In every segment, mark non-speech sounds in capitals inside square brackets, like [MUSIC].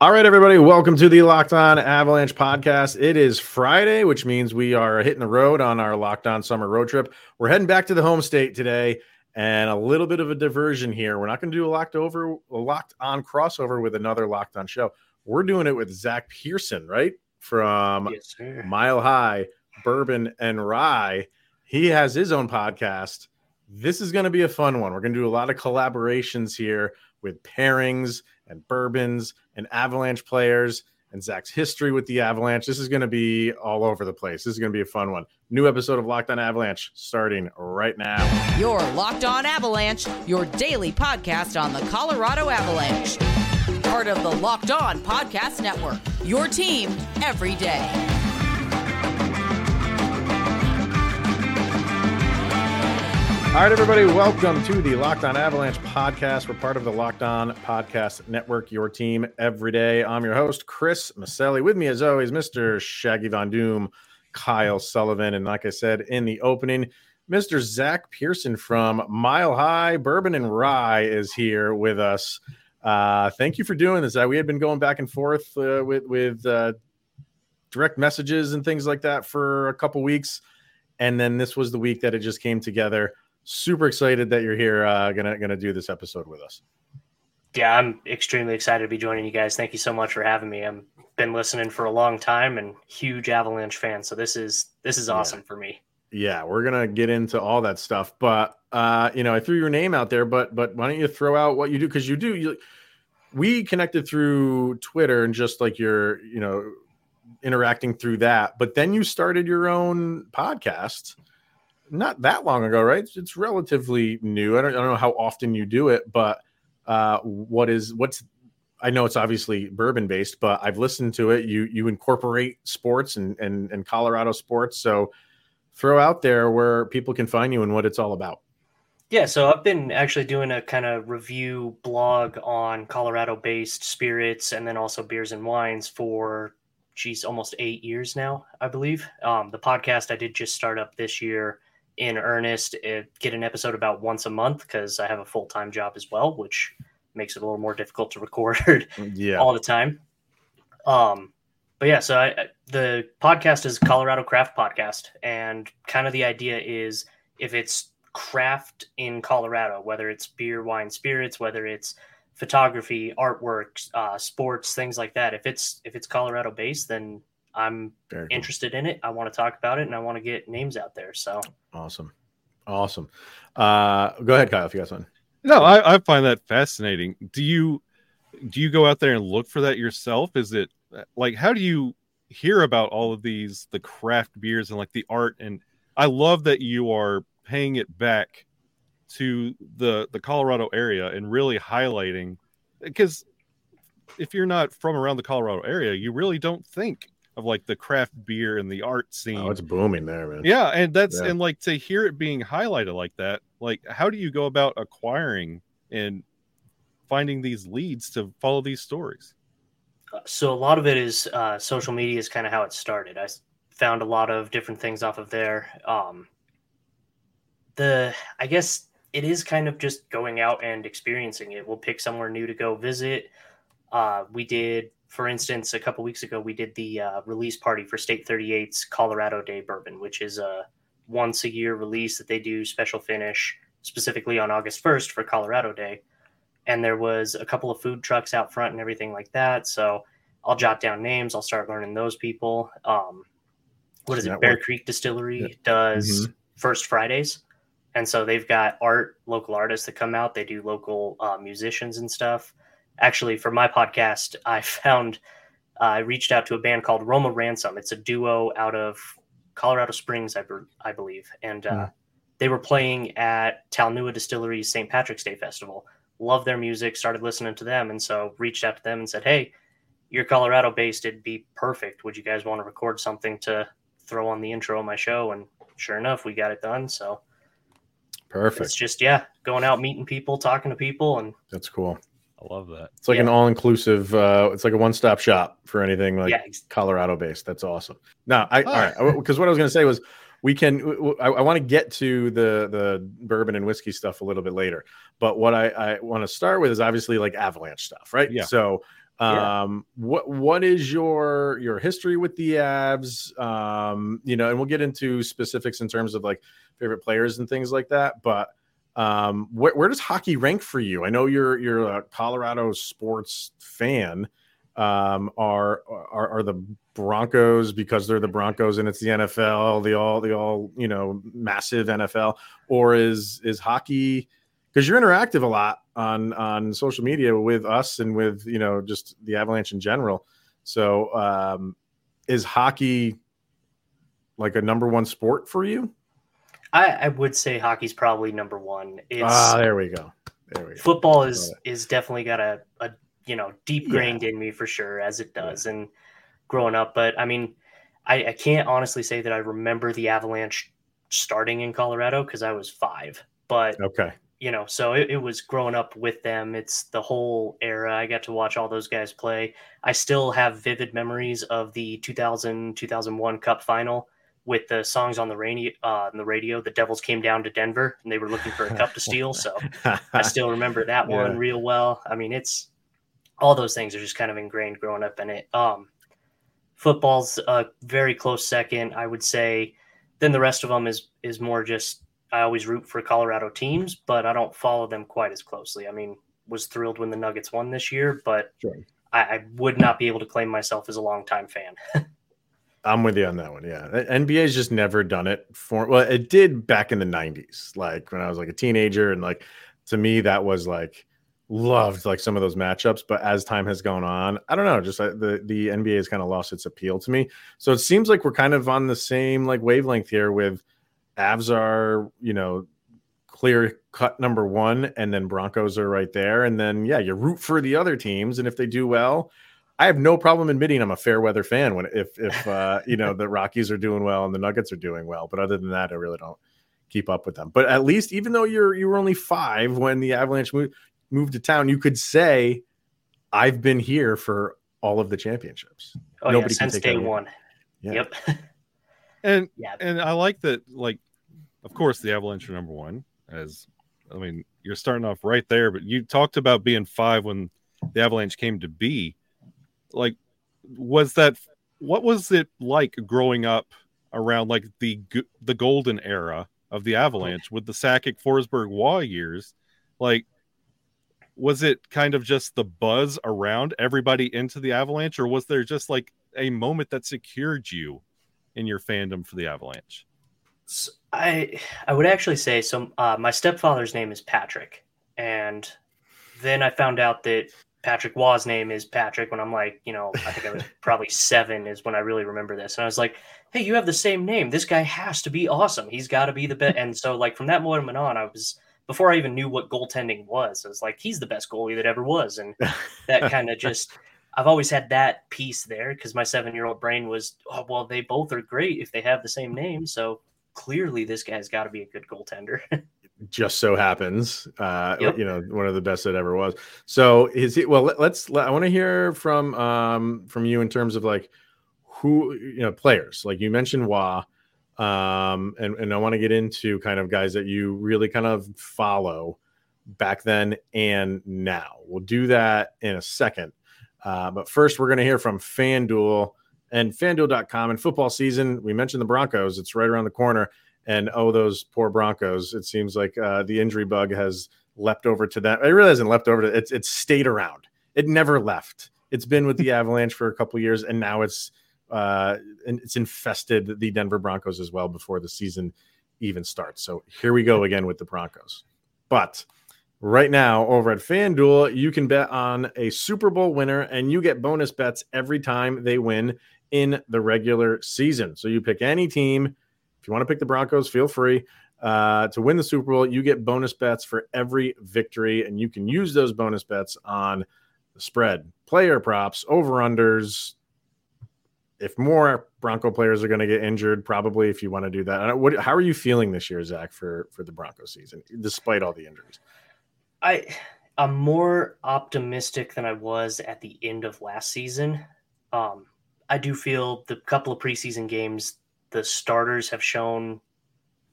All right, everybody, welcome to the Locked On Avalanche podcast. It is Friday, which means we are hitting the road on our Locked On summer road trip. We're heading back to the home state today, and a little bit of a diversion here. We're not going to do a locked over, a locked on crossover with another Locked On show. We're doing it with Zach Pearson, right from Yes. Mile High Bourbon and Rye. He has his own podcast. This is going to be a fun one. We're going to do a lot of collaborations here with pairings and bourbons and Avalanche players and Zach's history with the Avalanche. This is going to be all over the place. This is going to be a fun one. New episode of Locked On Avalanche starting right now. Your Locked On Avalanche, your daily podcast on the Colorado Avalanche. Part of the Locked On Podcast Network. Your team every day. All right, everybody, welcome to the Locked On Avalanche podcast. We're part of the Locked On Podcast Network, your team every day. I'm your host, Chris Maselli. With me, as always, Mr. Shaggy Von Doom, Kyle Sullivan, and like I said in the opening, Mr. Zach Pearson from Mile High Bourbon and Rye is here with us. Uh, thank you for doing this. Uh, we had been going back and forth uh, with with uh, direct messages and things like that for a couple weeks, and then this was the week that it just came together super excited that you're here uh gonna gonna do this episode with us Yeah, I'm extremely excited to be joining you guys. Thank you so much for having me. I've been listening for a long time and huge Avalanche fan. So this is this is Yeah. awesome for me. yeah we're gonna get into all that stuff but uh you know i threw your name out there but but why don't you throw out what you do because you do you we connected through twitter and just like your you know interacting through that but then you started your own podcast not that long ago right it's, it's relatively new I don't, I don't know how often you do it but uh what is what's I know it's obviously bourbon based, but I've listened to it. You you incorporate sports and and, and Colorado sports. So throw out there where people can find you and what it's all about. Yeah, so I've been actually doing a kind of review blog on Colorado based spirits and then also beers and wines for geez, almost eight years now, I believe. Um, the podcast I did just start up this year in earnest. It, get an episode about once a month because I have a full time job as well, which makes it a little more difficult to record [LAUGHS] Yeah. all the time. Um, but yeah, so I, I- the podcast is Colorado Craft Podcast, and kind of the idea is if it's craft in Colorado, whether it's beer, wine, spirits, whether it's photography, artwork, uh, sports, things like that. If it's if it's Colorado based, then I'm Very cool. interested in it. I want to talk about it, and I want to get names out there. So Awesome. Awesome. Uh go ahead, Kyle, if you got something. No, I, I find that fascinating. Do you do you go out there and look for that yourself? Is it like how do you hear about all of these the craft beers and like the art and I love that you are paying it back to the the Colorado area and really highlighting because if you're not from around the Colorado area, you really don't think of like the craft beer and the art scene. Oh, it's booming there, man. Yeah, and that's Yeah. and like to hear it being highlighted like that, like how do you go about acquiring and finding these leads to follow these stories? so a lot of it is uh, social media is kind of how it started. I found a lot of different things off of there. Um, the I guess it is kind of just going out and experiencing it. We'll pick somewhere new to go visit. Uh, we did, for instance, a couple weeks ago, we did the uh, release party for State 38's Colorado Day Bourbon, which is a once a year release that they do special finish specifically on August 1st for Colorado Day. And there was a couple of food trucks out front and everything like that. So I'll jot down names. I'll start learning those people. Um, what is it? Bear Creek Distillery Yeah. does First Fridays. And so they've got art, local artists that come out. They do local uh, musicians and stuff. Actually, for my podcast, [LAUGHS] I found uh, I reached out to a band called Roma Ransom. It's a duo out of Colorado Springs, I, be- I believe. And uh, Hmm. they were playing at Talnua Distillery's St. Patrick's Day Festival. Loved their music, started listening to them. And so reached out to them and said, Hey, you're Colorado based. It'd be perfect. Would you guys want to record something to throw on the intro of my show? And sure enough, we got it done. So Perfect. it's just, yeah, going out, meeting people, talking to people. And That's cool. I love that. It's like Yeah. an all-inclusive. Uh, it's like a one-stop shop for anything like yeah, ex- Colorado-based. That's awesome. Now, I all Ah. right because what I was going to say was we can. w- w- I, I want to get to the the bourbon and whiskey stuff a little bit later, but what I, I want to start with is obviously like Avalanche stuff, right? Yeah. So Yeah. Um, what what is your your history with the Avs? Um, you know, and we'll get into specifics in terms of like favorite players and things like that. But um, where, where does hockey rank for you? I know you're you're a Colorado sports fan. Um, are are are the Broncos because they're the Broncos and it's the NFL, the all the all you know massive NFL, or is is hockey? Because you're interactive a lot on on social media with us and with you know just the Avalanche in general. So um, is hockey like a number one sport for you? I, I would say hockey's probably number one. It's Ah, there we go. There we go. football Love is definitely got a, a you know deep Yeah. grained in me for sure as it does and growing up but i mean I, I can't honestly say that i remember the avalanche starting in colorado because i was five but Okay. you know so it, it was growing up with them it's the whole era i got to watch all those guys play i still have vivid memories of the 2000 2001 cup final with the songs on the radio uh, on the radio the devils came down to denver and they were looking for a cup to steal so I [LAUGHS] still remember that one real well. I mean, it's all those things are just kind of ingrained growing up in it. Um, football's a very close second, I would say. Then the rest of them is is more just I always root for Colorado teams, but I don't follow them quite as closely. I mean, was thrilled when the Nuggets won this year, but Sure. I, I would not be able to claim myself as a longtime fan. [LAUGHS] I'm with you on that one. Yeah, NBA's just never done it for. Well, it did back in the '90s, like when I was like a teenager, and like to me that was like loved like some of those matchups. But as time has gone on, I don't know, just uh, the the NBA has kind of lost its appeal to me. So it seems like we're kind of on the same like wavelength here. With Avs are you know clear cut number one, and then Broncos are right there, and then yeah, you root for the other teams, and if they do well. I have no problem admitting I'm a fair weather fan when if if [LAUGHS] uh, you know the Rockies are doing well and the Nuggets are doing well. But other than that, I really don't keep up with them. But at least, even though you're you were only five when the Avalanche moved moved to town, you could say I've been here for all of the championships. Oh Nobody yeah, since day that one. Yeah. Yep. [LAUGHS] And yeah. and I like that. Like, of course, the Avalanche are number one. As I mean, you're starting off right there. But you talked about being five when the Avalanche came to be. Like, was that? What was it like growing up around like the the golden era of the Avalanche with the Sakic Forsberg Roy years? Like, was it kind of just the buzz around everybody into the Avalanche, or was there just like a moment that secured you in your fandom for the Avalanche? I I would actually say so. Uh, my stepfather's name is Patrick, and then I found out that Patrick Roy's name is Patrick. When I'm like, you know, I think I was [LAUGHS] probably seven is when I really remember this, and I was like, "Hey, you have the same name. This guy has to be awesome. He's got to be the best." And so, like from that moment on, I was before I even knew what goaltending was. I was like, "He's the best goalie that ever was," and that [LAUGHS] kind of just. I've always had that piece there because my seven year old brain was, oh, well, they both are great if they have the same name. So clearly this guy's got to be a good goaltender. [LAUGHS] just so happens uh Yep. you know one of the best that ever was. So is it well let, let's let, i want to hear from um from you in terms of like who you know players. Like you mentioned Roy, um and and i want to get into kind of guys that you really kind of follow back then and now. We'll do that in a second. Uh but first we're going to hear from fanduel and fanduel.com and football season. We mentioned the broncos. It's right around the corner and oh, those poor Broncos! It seems like uh, the injury bug has leapt over to them. It really hasn't leapt over to it's it's stayed around. It never left. It's been with the [LAUGHS] Avalanche for a couple years, and now it's uh, it's infested the Denver Broncos as well before the season even starts. So here we go again with the Broncos. But right now over at FanDuel, you can bet on a Super Bowl winner, and you get bonus bets every time they win in the regular season. So you pick any team. You want to pick the Broncos, feel free. Uh, to win the Super Bowl, you get bonus bets for every victory, and you can use those bonus bets on the spread, player props, over unders. If more Bronco players are going to get injured, probably if you want to do that. What, how are you feeling this year, Zach, for for the Bronco season, despite all the injuries? I I'm more optimistic than I was at the end of last season. Um, I do feel the couple of preseason games, the starters have shown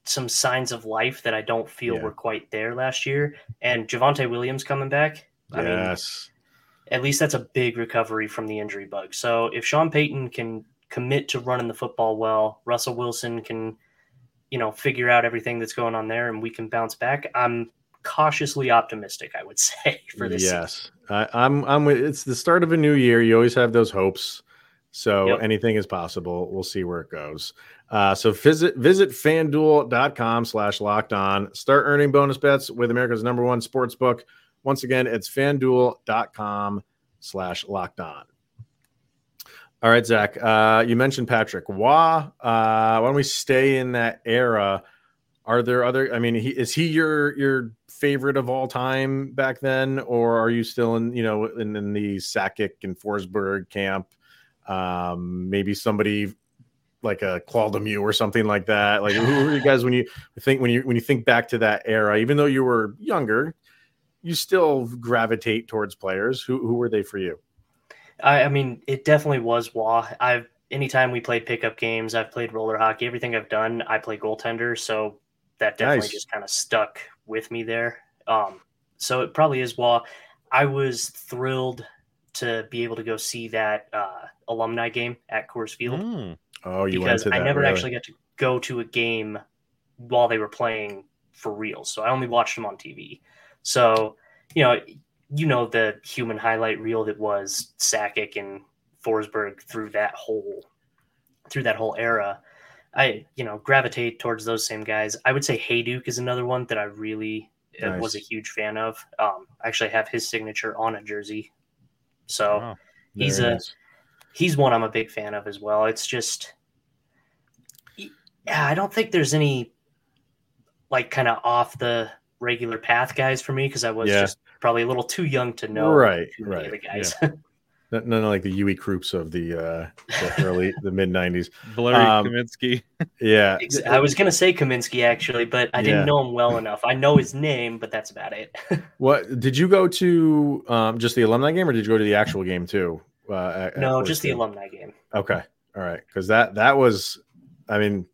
some signs of life that I don't feel Yeah. were quite there last year. And Javonte Williams coming back. I mean, at least that's a big recovery from the injury bug. So if Sean Payton can commit to running the football well, Russell Wilson can, you know, figure out everything that's going on there, and we can bounce back. I'm cautiously optimistic, I would [LAUGHS] say, for this. Yes, I, I'm. I'm. With, it's the start of a new year. You always have those hopes. So Yep. anything is possible. We'll see where it goes. Uh, so visit visit fanduel.com slash locked on. Start earning bonus bets with America's number one sports book. Once again, it's fanduel.com slash locked on. All right, Zach. Uh, you mentioned Patrick Roy. Uh, why don't we stay in that era? Are there other? I mean, he, is he your your favorite of all time back then, or are you still in you know in, in the Sakic and Forsberg camp? Um, maybe somebody like a Claude Lemieux or something like that. Like who are you guys when you think when you when you think back to that era? Even though you were younger, you still gravitate towards players. Who who were they for you? I, I mean, it definitely was Roy. I've anytime we played pickup games, I've played roller hockey. Everything I've done, I play goaltender, so that definitely Nice. just kind of stuck with me there. Um, so it probably is Roy. I was thrilled to be able to go see that uh, alumni game at Coors Field Mm. Oh, you went because to that. I never really? actually got to go to a game while they were playing for real. So I only watched them on TV. So you know, you know the human highlight reel that was Sakic and Forsberg through that whole through that whole era. I you know gravitate towards those same guys. I would say Hejduk is another one that I really uh, was a huge fan of. Um, I actually have his signature on a jersey. So Wow. he's a nice. he's one I'm a big fan of as well. It's just, yeah, I don't think there's any like kind of off the regular path guys for me because I was Yeah. just probably a little too young to know Right, too many of right, the guys. [LAUGHS] None none like the Uwe Krupps of the uh the early the mid nineties. Valeri Um, Kamensky. Yeah. [LAUGHS] I was gonna say Kamensky actually, but I didn't Yeah. know him well enough. I know his name, but that's about it. [LAUGHS] What did you go to um just the alumni game or did you go to the actual game too? Uh, at- at no, Coors just the Field? alumni game. Okay. All right. Because that that was, I mean,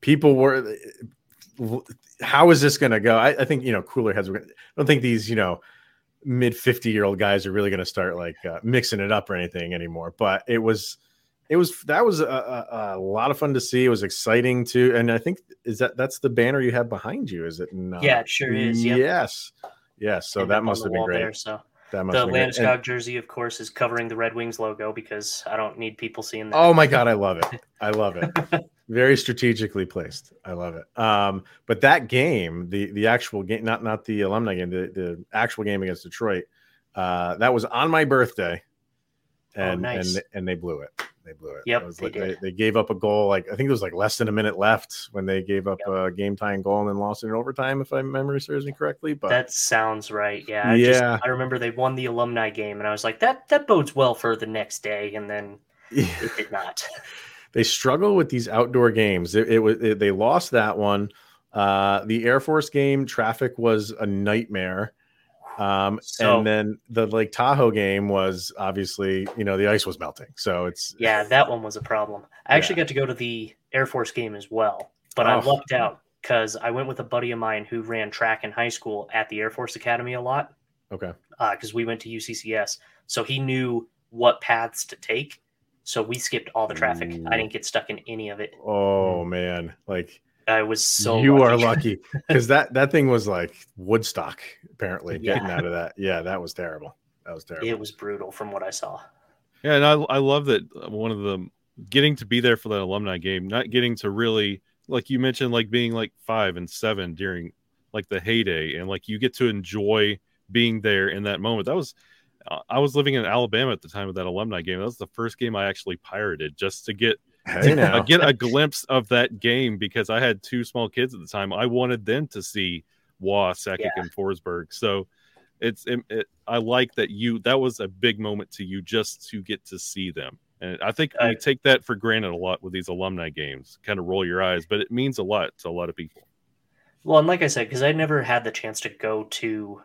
people were. How is this going to go? I, I think you know cooler heads. Were gonna, I don't think these you know mid fifty year old guys are really going to start like uh, mixing it up or anything anymore. But it was, it was that was a, a, a lot of fun to see. It was exciting too, and I think is that that's the banner you have behind you. Is it? not? Yeah, it sure is, yep. Yes. Yes. So And that must have been great. There, so That must the Landeskog jersey, of course, is covering the Red Wings logo because I don't need people seeing that. Oh my god, I love it. I love it. [LAUGHS] Very strategically placed. I love it. Um, but that game, the the actual game, not not the alumni game, the, the actual game against Detroit, uh, that was on my birthday, and nice. and and they blew it. They blew it. Yep, It they like- they, did. they gave up a goal. Like I think it was like less than a minute left when they gave up a game tying goal and then lost it in overtime, if my memory serves me correctly. But That sounds right. Yeah. I just, Yeah. I remember they won the alumni game, and I was like, that that bodes well for the next day, and then [LAUGHS] it did not. They struggle with these outdoor games. It, was it- they lost that one. Uh, the Air Force game traffic was a nightmare. Um, So- and then the Lake Tahoe game was obviously, you know, the ice was melting. So it's yeah, that one was a problem. I actually got to go to the Air Force game as well, but I Oh. lucked out because I went with a buddy of mine who ran track in high school at the Air Force Academy a lot okay. because we went to UCCS, so he knew what paths to take. So we skipped all the traffic. Ooh. I mm. didn't get stuck in any of it. Oh mm. man, like I was so you are lucky. lucky [LAUGHS] because that that thing was like Woodstock. Apparently, Yeah. getting out of that. Yeah, that was terrible. That was terrible. It was brutal from what I saw. Yeah, and I I love that one of the getting to be there for that alumni game, not getting to really like you mentioned, like being like five and seven during like the heyday, and like you get to enjoy being there in that moment. That was I was living in Alabama at the time of that alumni game. That was the first game I actually pirated just to get Hey uh, get a glimpse of that game because I had two small kids at the time. I wanted them to see Roy, Sakic, Yeah. and Forsberg. So it's it, it, I like that you that was a big moment to you just to get to see them. And I think I- we take that for granted a lot with these alumni games. Kind of roll your eyes, but it means a lot to a lot of people. Well, and like I said, because I never had the chance to go to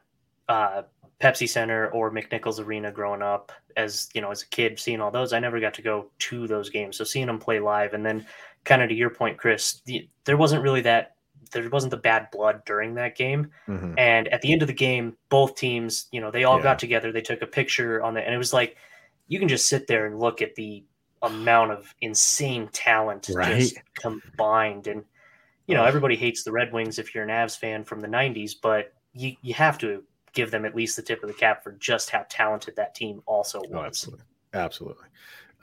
uh, Pepsi Center or McNichols Arena growing up, as you know, as a kid, seeing all those, I never got to go to those games. So seeing them play live, and then kind of to your point, Chris, the, there wasn't really that there wasn't the bad blood during that game. Mhm. And at the end of the game, both teams, you know, they all Yeah. got together. They took a picture on it, and it was like you can just sit there and look at the amount of insane talent Right. just combined. And you know, everybody hates the Red Wings if you're an Avs fan from the '90s, but you you have to give them at least the tip of the cap for just how talented that team also was. Oh, absolutely, absolutely.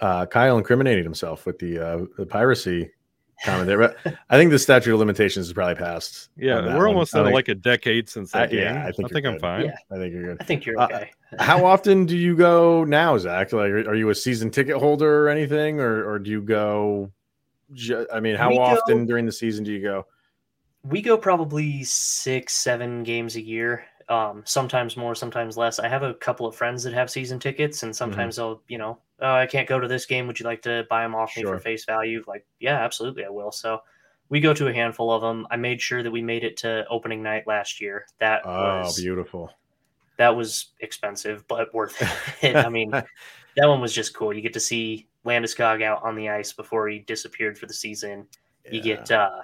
Uh, Kyle incriminated himself with the uh, the piracy comment there, but I think the statute of limitations is probably passed. Yeah, we're one. almost at like a decade since I- that game. yeah, I I think think, I'm good. fine. Yeah. I think you're good. I think you're Uh, okay. [LAUGHS] How often do you go now, Zach? Like, are, are you a season ticket holder or anything, or or do you go? Ju- I mean, how We go- often during the season do you go? we go probably six, seven games a year. Um, sometimes more, sometimes less. I have a couple of friends that have season tickets, and sometimes they'll, you know, oh, I can't go to this game. Would you like to buy them off me for face value? Like, yeah, absolutely, I will. So we go to a handful of them. I made sure that we made it to opening night last year. That Oh, was beautiful. that was expensive, but worth [LAUGHS] it. I mean, that one was just cool. You get to see Landeskog out on the ice before he disappeared for the season you get uh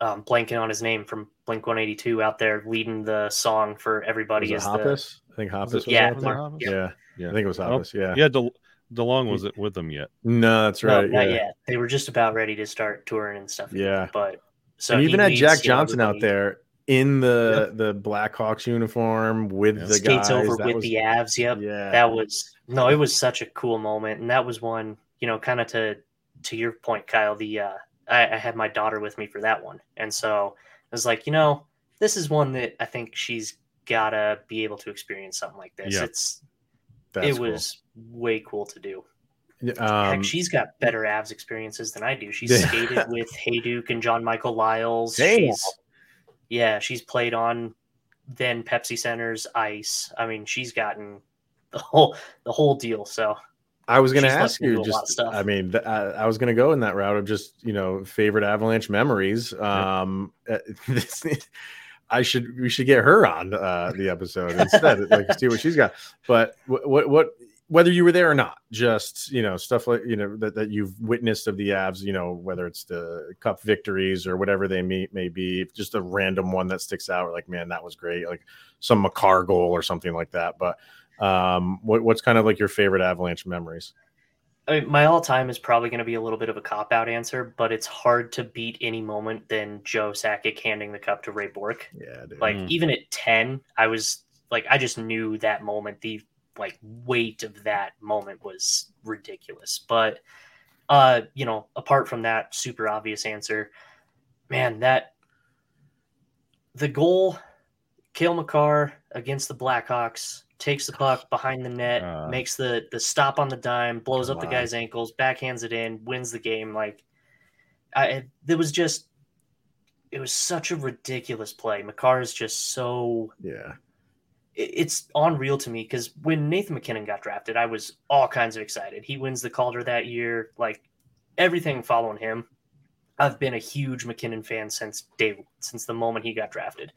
um blanking on his name from blink 182 out there leading the song for everybody Was is it the Hoppus? I think Hoppus Was was, yeah, out there. Mark- Hoppus? yeah. yeah, Yeah. I think it was Hoppus. Yeah, Yeah, De- DeLonge wasn't with them yet. no, that's no, right. not yeah. yet they were just about ready to start touring and stuff Yeah. but so and he even had leads, Jack you know, Johnson out there in the the Blackhawks uniform with Yeah. the skates guys. over That with was- the avs yep yeah, that was no it was such a cool moment and that was one you know kind of to to your point kyle the uh I, I had my daughter with me for that one. And so i was like you know this is one that i think she's gotta be able to experience something like this. Yeah. it's that's it cool. was way cool to do. Um, Heck, she's got better avs experiences than i do. She's [LAUGHS] skated with hejduk and john michael liles. She's yeah she's played on then pepsi center's ice. I mean she's gotten the whole the whole deal so I was going to ask you to a lot of just. I mean, th- I, I was going to go in that route of just you know favorite Avalanche memories. Um, uh, this, [LAUGHS] I should we should get her on uh, the episode instead, like see what she's got. But what what what whether you were there or not, just you know stuff like you know that, that you've witnessed of the Avs, you know whether it's the Cup victories or whatever they may may be, just a random one that sticks out. Like man, that was great, like some Makar goal or something like that. But um, what, what's kind of like your favorite Avalanche memories? I mean, my all time is probably going to be a little bit of a cop out answer, but it's hard to beat any moment than Joe Sakic handing the cup to Ray Bourque. Yeah, dude. Like Mm. even at ten, I was like, I just knew that moment. The like weight of that moment was ridiculous. But uh, you know, apart from that super obvious answer, man, that the goal, Cale Makar against the Blackhawks takes the puck behind the net, Uh. makes the the stop on the dime, blows up the guy's ankles, backhands it in, wins the game. Like, I it was just, it was such a ridiculous play. Makar is just so yeah, it- it's unreal to me because when Nathan MacKinnon got drafted, I was all kinds of excited. He wins the Calder that year, like everything following him. I've been a huge MacKinnon fan since day since the moment he got drafted.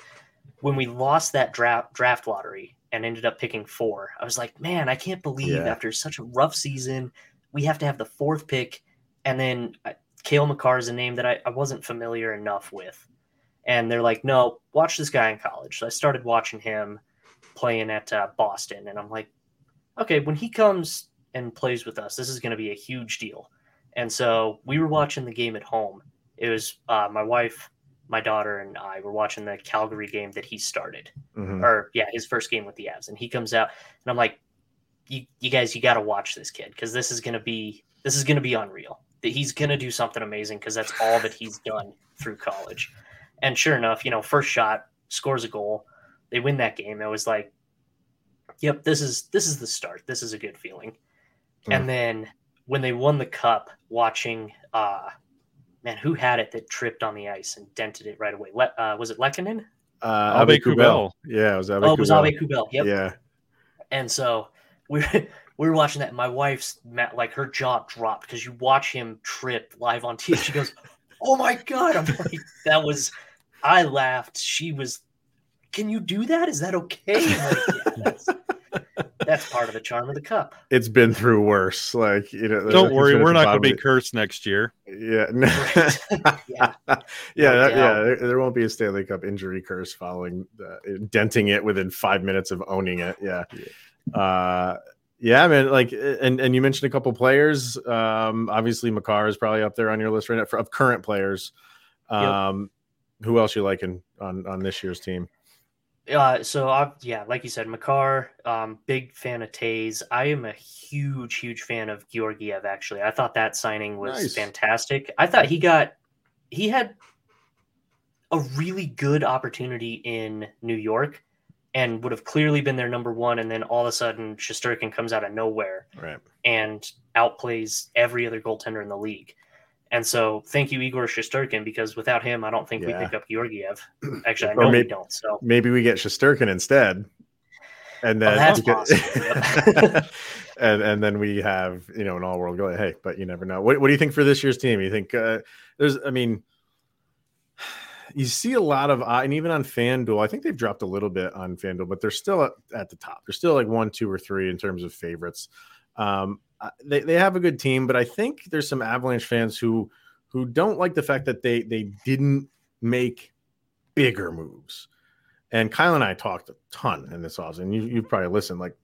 When we lost that draft draft lottery and ended up picking four, I was like, man, I can't believe Yeah. after such a rough season, we have to have the fourth pick, and then uh, Cale Makar is a name that I, I wasn't familiar enough with. And they're like, no, watch this guy in college. So I started watching him playing at uh, Boston, and I'm like, okay, when he comes and plays with us, this is going to be a huge deal. And so we were watching the game at home. It was uh, my wife, my daughter, and I were watching the Calgary game that he started, Mhm. or yeah, his first game with the Avs. And he comes out, and I'm like, you, you guys, you got to watch this kid because this is going to be this is going to be unreal. That he's going to do something amazing because that's all that he's done through college. And sure enough, you know, first shot scores a goal. They win that game. It was like, yep, this is this is the start. This is a good feeling. Mm. And then when they won the cup, watching uh man, who had it that tripped on the ice and dented it right away? Le- uh, was it Lehkonen? Uh, Abe Aubé-Kubel. Kubel. Yeah, it was Abe oh, it was Kubel. Aubé-Kubel. Yep. Yeah, And so we were, [LAUGHS] we were watching that. And my wife's ma- like her jaw dropped because you watch him trip live on TV. She goes, [LAUGHS] "Oh my god!" I'm like, "That was." I laughed. She was. Can you do that? Is that okay? I'm like, "Yeah, that's, that's part of the charm of the cup. it's been through worse. Like you know, Don't worry, we're not going to be cursed next year. the- Yeah, [LAUGHS] [LAUGHS] yeah, yeah, No that- yeah. There, there won't be a Stanley Cup injury curse following uh, denting it within five minutes of owning it. Yeah, uh, yeah, man. Like, and and you mentioned a couple players. Um, obviously, Makar is probably up there on your list right now for, of current players. Um, who else you liking on on this year's team? Uh, so yeah, like you said, Makar, um, big fan of Toews. I am a huge, huge fan of Georgiev. Actually, I thought that signing was Nice. fantastic. I thought he got, he had a really good opportunity in New York, and would have clearly been their number one. And then all of a sudden, Shesterkin comes out of nowhere Right. and outplays every other goaltender in the league. And so, thank you, Igor Shesterkin, because without him, I don't think we pick up Georgiev. [CLEARS THROAT] Actually, I know we maybe- don't. So. Maybe we get Shesterkin instead, and Oh, then that's because- possible. [LAUGHS] and and then we have you know an all world goal. Hey, but you never know. What what do you think for this year's team? You think uh, there's? I mean, you see a lot of uh, and even on FanDuel, I think they've dropped a little bit on FanDuel, but they're still at, at the top. They're still like one, two, or three in terms of favorites. Um, they they have a good team, but I think there's some Avalanche fans who who don't like the fact that they they didn't make bigger moves. And Kyle and I talked a ton in this offseason. and You you probably listened. Like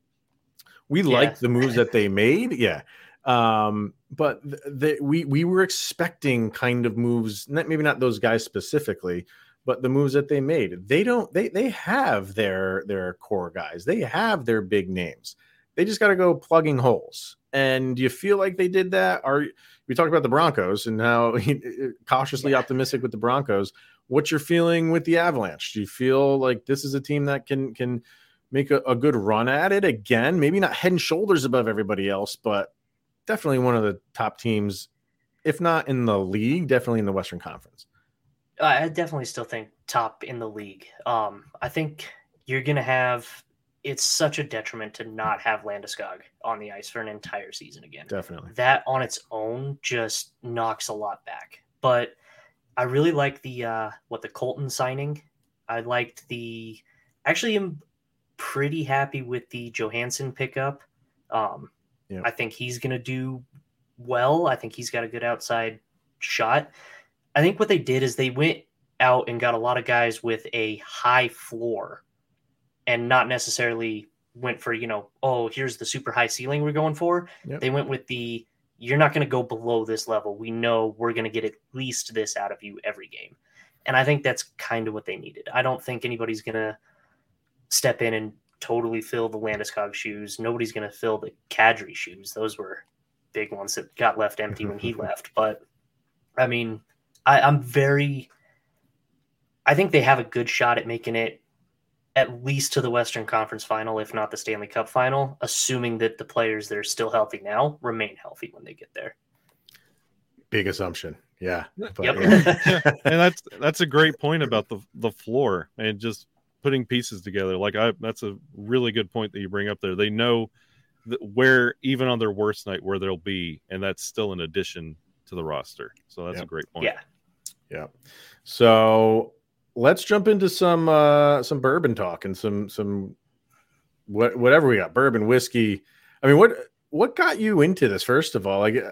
we Yeah. liked the moves that they made, yeah. Um, but th- we we were expecting kind of moves, not, maybe not those guys specifically, but the moves that they made. They don't. They they have their their core guys. They have their big names. They just got to go plugging holes. And do you feel like they did that? Are we talked about the Broncos and how [LAUGHS] cautiously Yeah. optimistic with the Broncos? What's your feeling with the Avalanche? Do you feel like this is a team that can can make a, a good run at it again? Maybe not head and shoulders above everybody else, but definitely one of the top teams, if not in the league, definitely in the Western Conference. I I definitely still think top in the league. Um, I think you're gonna have. It's such a detriment to not have Landeskog on the ice for an entire season again. Definitely. That on its own just knocks a lot back. But I really like the uh, what the Colton signing. I liked the. Actually, am pretty happy with the Johansen pickup. Um, Yeah. I think he's gonna do well. I think he's got a good outside shot. I think what they did is they went out and got a lot of guys with a high floor and not necessarily went for, you know, oh, here's the super high ceiling we're going for. Yep. They went with the you're not going to go below this level. We know we're going to get at least this out of you every game. And I think that's kind of what they needed. I don't think anybody's going to step in and totally fill the Landeskog shoes. Nobody's going to fill the Kadri shoes. Those were big ones that got left empty when he [LAUGHS] left. But I mean, I, I'm very. I think they have a good shot at making it at least to the Western Conference final, if not the Stanley Cup final, assuming that the players that are still healthy now remain healthy when they get there. Big assumption. Yeah. But, Yep. [LAUGHS] yeah. and that's that's a great point about the the floor and just putting pieces together. Like I, that's a really good point that you bring up there. They know that where even on their worst night where they'll be, and that's still an addition to the roster. So that's Yep. a great point. Yeah. Yeah. So let's jump into some uh some bourbon talk and some some what whatever we got bourbon whiskey. I mean, what what got you into this first of all? Like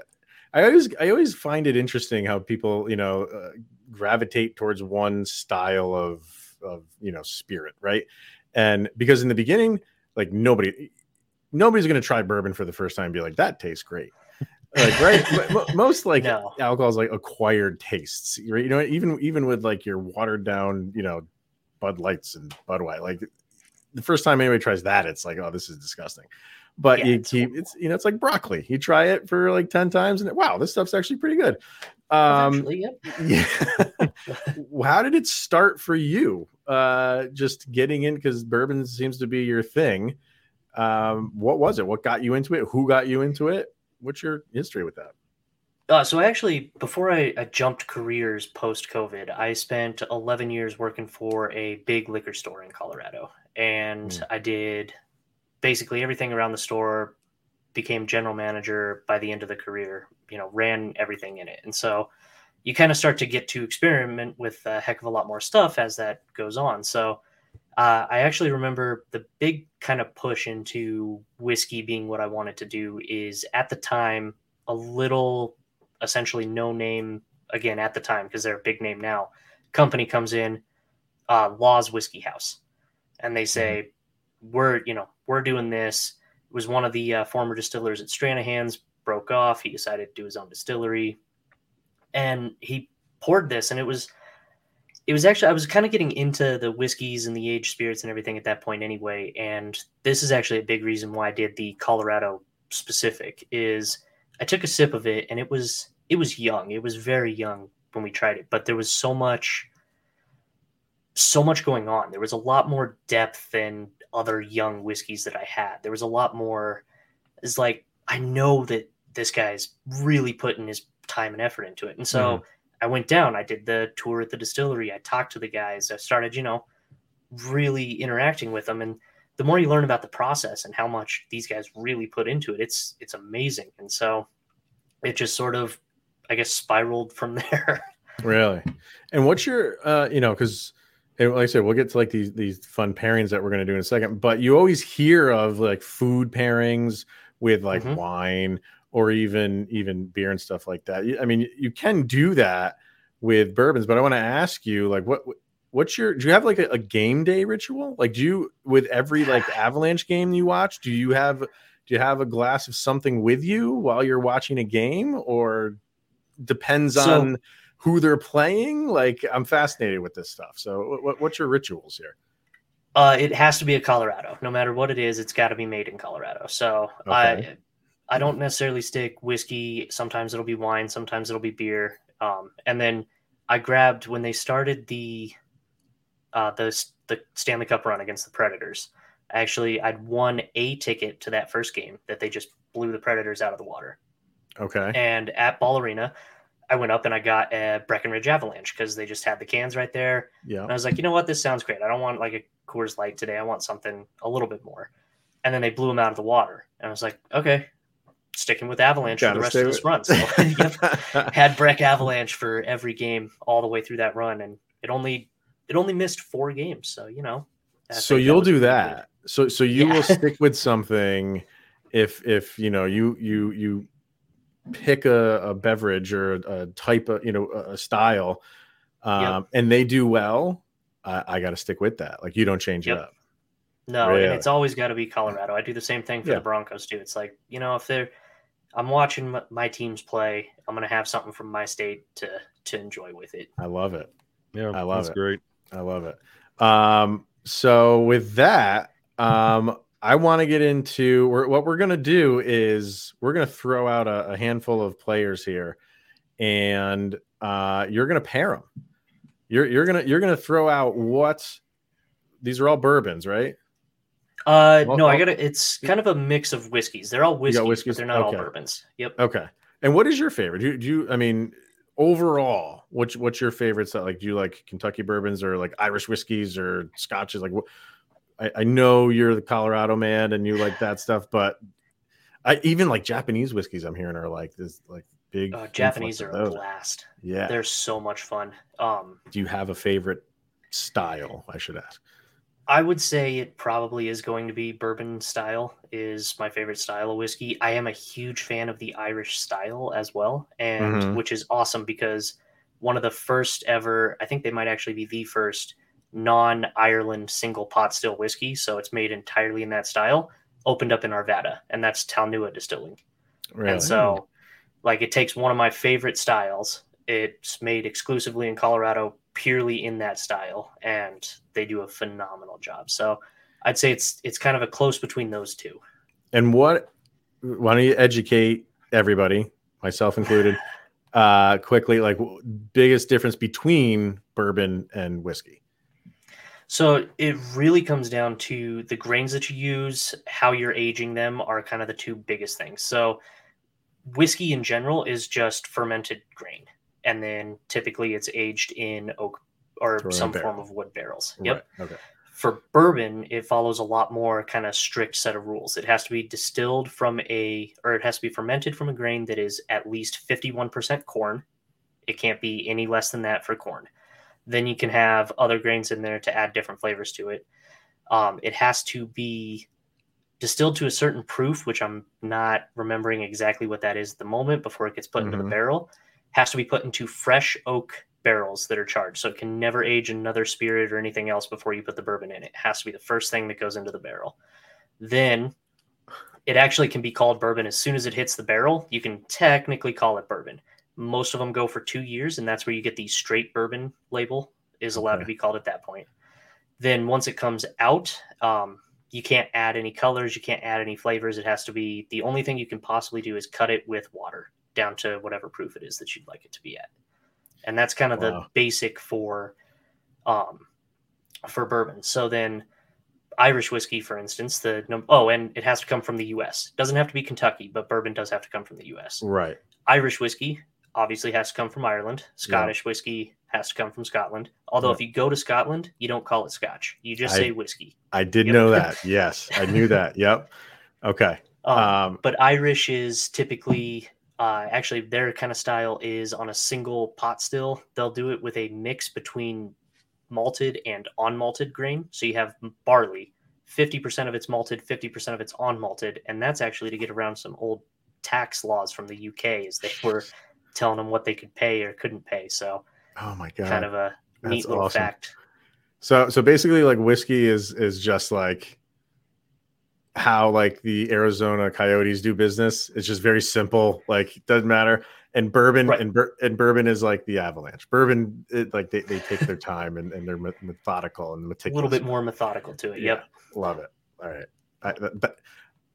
I always I always find it interesting how people you know uh, gravitate towards one style of of you know spirit, right? And because in the beginning, like nobody nobody's going to try bourbon for the first time and be like that tastes great. Like right, most like No. alcohol is like acquired tastes, right? You know, even even with like your watered down, you know, Bud Lights and bud Budweiser, like the first time anybody tries that, it's like, oh, this is disgusting. But Yeah, you it's keep it's you know, it's like broccoli. You try it for like ten times, and wow, this stuff's actually pretty good. Um, Eventually, yep. [LAUGHS] yeah. How did it start for you? Uh, just getting in because bourbon seems to be your thing. Um, what was it? What got you into it? Who got you into it? What's your history with that? Uh, so I actually, before I, I jumped careers post COVID, I spent 11 years working for a big liquor store in Colorado, and Hmm. I did basically everything around the store. Became general manager by the end of the career. You know, ran everything in it, and so you kind of start to get to experiment with a heck of a lot more stuff as that goes on. So uh, I actually remember the big kind of push into whiskey being what I wanted to do is at the time a little essentially no name again at the time because they're a big name now. Company comes in, uh, Laws Whiskey House, and they say, "We're you know we're doing this." It was one of the uh, former distillers at Stranahan's broke off. He decided to do his own distillery, and he poured this, and it was it was actually I was kind of getting into the whiskeys and the aged spirits and everything at that point anyway. And this is actually a big reason why I did the Colorado specific is I took a sip of it and it was it was young. It was very young when we tried it, but there was so much so much going on. There was a lot more depth than other young whiskeys that I had. There was a lot more it's like I know that this guy's really putting his time and effort into it. And so mm-hmm. I went down, I did the tour at the distillery, I talked to the guys, I started, you know, really interacting with them and the more you learn about the process and how much these guys really put into it, it's it's amazing. And so it just sort of I guess spiraled from [LAUGHS] there. really. And what's your uh, you know, because like I said, we'll get to like these these fun pairings that we're gonna do in a second, but you always hear of like food pairings with like mm-hmm. wine or even even beer and stuff like that. I mean, you can do that with bourbons, but I want to ask you, like, what what's your do you have like a, a, game day ritual? Like, do you with every [SIGHS] like Avalanche game you watch, do you have do you have a glass of something with you while you're watching a game, or depends so, on who they're playing? Like, I'm fascinated with this stuff. So, what, what's your rituals here? Uh, it has to be a Colorado. No matter what it is, it's got to be made in Colorado. So okay. I I don't necessarily stick whiskey. Sometimes it'll be wine. Sometimes it'll be beer. Um, and then I grabbed when they started the uh, the the Stanley Cup run against the Predators. Actually, I'd won a ticket to that first game that they just blew the Predators out of the water. Okay. And at Ball Arena, I went up and I got a Breckenridge Avalanche because they just had the cans right there. Yeah. And I was like, you know what, this sounds great. I don't want like a Coors Light today. I want something a little bit more. And then they blew them out of the water, and I was like, okay, sticking with Avalanche for the rest of this run. So [LAUGHS] [LAUGHS] yep, had Breck Avalanche for every game all the way through that run, and it only it only missed four games. So you know. so you'll do that. Good. So so you yeah. will [LAUGHS] stick with something if if you know you you you pick a, a beverage or a, a, type of you know a style, um, yep. and they do well. I, I got to stick with that. Like you don't change yep. it up. No, really? and it's always got to be Colorado. I do the same thing for yeah. the Broncos too. It's like you know if they're I'm watching my teams play. I'm gonna have something from my state to to enjoy with it. I love it. Yeah, I love it. Great. I love it. Um, so with that, um, I want to get into we're, what we're gonna do is we're gonna throw out a, a handful of players here, and uh, you're gonna pair them. You're you're gonna you're gonna throw out what these are all bourbons, right? Uh, well, no, I got it. It's kind of a mix of whiskeys. They're all whiskeys, whiskeys? but they're not okay. all bourbons. Yep. Okay. And what is your favorite? Do you, do you I mean, overall, what's what's your favorite? favorites? Like, do you like Kentucky bourbons or like Irish whiskeys or scotches? Like, what? I, I know you're the Colorado man and you like that stuff, but I even like Japanese whiskeys. I'm hearing are like this, like big. Uh, Japanese are a blast. Yeah, they're so much fun. Um, do you have a favorite style? I should ask. I would say it probably is going to be bourbon style is my favorite style of whiskey. I am a huge fan of the Irish style as well, and mm-hmm. which is awesome because one of the first ever, I think they might actually be the first non-Ireland single pot still whiskey, so it's made entirely in that style, opened up in Arvada, and that's Talnua Distilling. Really? And so like it takes one of my favorite styles. It's made exclusively in Colorado, purely in that style, and they do a phenomenal job. So I'd say it's it's kind of a close between those two. And what? Why don't you educate everybody, myself included, [LAUGHS] uh, quickly? Like biggest difference between bourbon and whiskey. So it really comes down to the grains that you use, how you're aging them are kind of the two biggest things. So whiskey in general is just fermented grain and then typically it's aged in oak or some form of wood barrels. Yep. Right. Okay. For bourbon, it follows a lot more kind of strict set of rules. It has to be distilled from a, or it has to be fermented from a grain that is at least 51% corn. It can't be any less than that for corn. Then you can have other grains in there to add different flavors to it. Um, it has to be distilled to a certain proof, which I'm not remembering exactly what that is at the moment before it gets put into the Mhm. barrel, has to be put into fresh oak barrels that are charged. So it can never age another spirit or anything else before you put the bourbon in. It has to be the first thing that goes into the barrel. Then it actually can be called bourbon as soon as it hits the barrel. You can technically call it bourbon. Most of them go for two years, and that's where you get the straight bourbon label is allowed to be called at that point. Then once it comes out, um, you can't add any colors, you can't add any flavors. It has to be the only thing you can possibly do is cut it with water down to whatever proof it is that you'd like it to be at. And that's kind of the basic for um for bourbon. So then Irish whiskey, for instance, the num- oh, and it has to come from the U.S. Doesn't have to be Kentucky, but bourbon does have to come from the U.S. Right. Irish whiskey obviously has to come from Ireland. Scottish whiskey has to come from Scotland. Although Yeah. if you go to Scotland, you don't call it Scotch. You just I- say whiskey. I did Yep. know that. [LAUGHS] Yes, I knew that. Yep. Okay. Um, Um, but Irish is typically uh, actually their kind of style is on a single pot still. They'll do it with a mix between malted and unmalted grain. So you have barley, 50% of it's malted, 50% of it's unmalted. And that's actually to get around some old tax laws from the UK as they were telling them what they could pay or couldn't pay. So oh my god. kind of a that's neat little awesome. fact. So so basically like whiskey is is just like how like the Arizona Coyotes do business. It's just very simple. Like it doesn't matter. And bourbon Right. and bur- and bourbon is like the avalanche. Bourbon it, like they, they take their time and, and they're me- methodical and meticulous. A little bit more methodical to it. Yep. Love it. All right. I, that-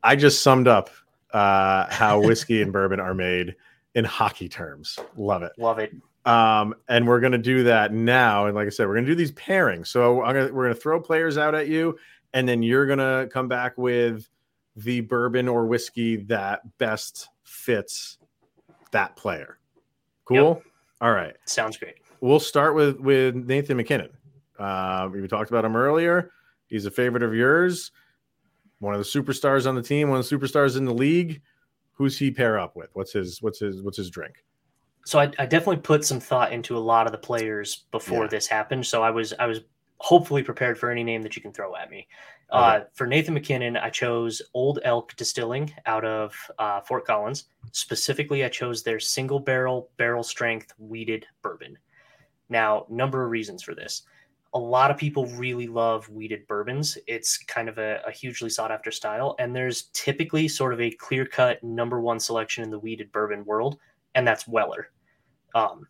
I just summed up uh, how whiskey and bourbon are made in hockey terms. Love it. Love it. Um, and we're gonna do that now. And like I said, we're gonna do these pairings. So I'm gonna we're gonna throw players out at you, and then you're gonna come back with the bourbon or whiskey that best fits that player. Cool. All right. Sounds great. We'll start with with Nathan MacKinnon. Uh, we talked about him earlier. He's a favorite of yours. One of the superstars on the team. One of the superstars in the league. Who's he pair up with? What's his what's his what's his drink? so I, I definitely put some thought into a lot of the players before Yeah. this happened. So I was I was hopefully prepared for any name that you can throw at me. Uh, for Nathan MacKinnon, I chose Old Elk Distilling out of uh, Fort Collins. Specifically, I chose their single barrel, barrel strength wheated bourbon. Now, number of reasons for this. A lot of people really love wheated bourbons. It's kind of a, a hugely sought after style. And there's typically sort of a clear cut number one selection in the wheated bourbon world, and that's Weller. Um,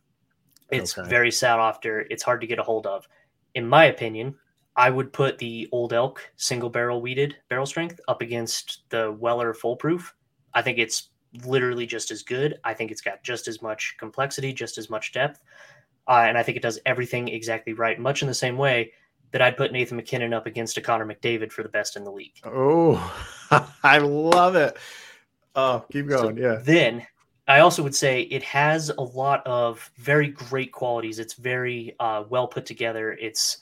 it's Okay. very sought after. It's hard to get a hold of. In my opinion, I would put the Old Elk single barrel wheated barrel strength up against the Weller full proof. I think it's literally just as good. I think it's got just as much complexity, just as much depth. Uh, and I think it does everything exactly right, much in the same way that I'd put Nathan MacKinnon up against a Connor McDavid for the best in the league. Oh, [LAUGHS] I love it. Oh, keep going. yeah. Then I also would say it has a lot of very great qualities. It's very uh, well put together. It's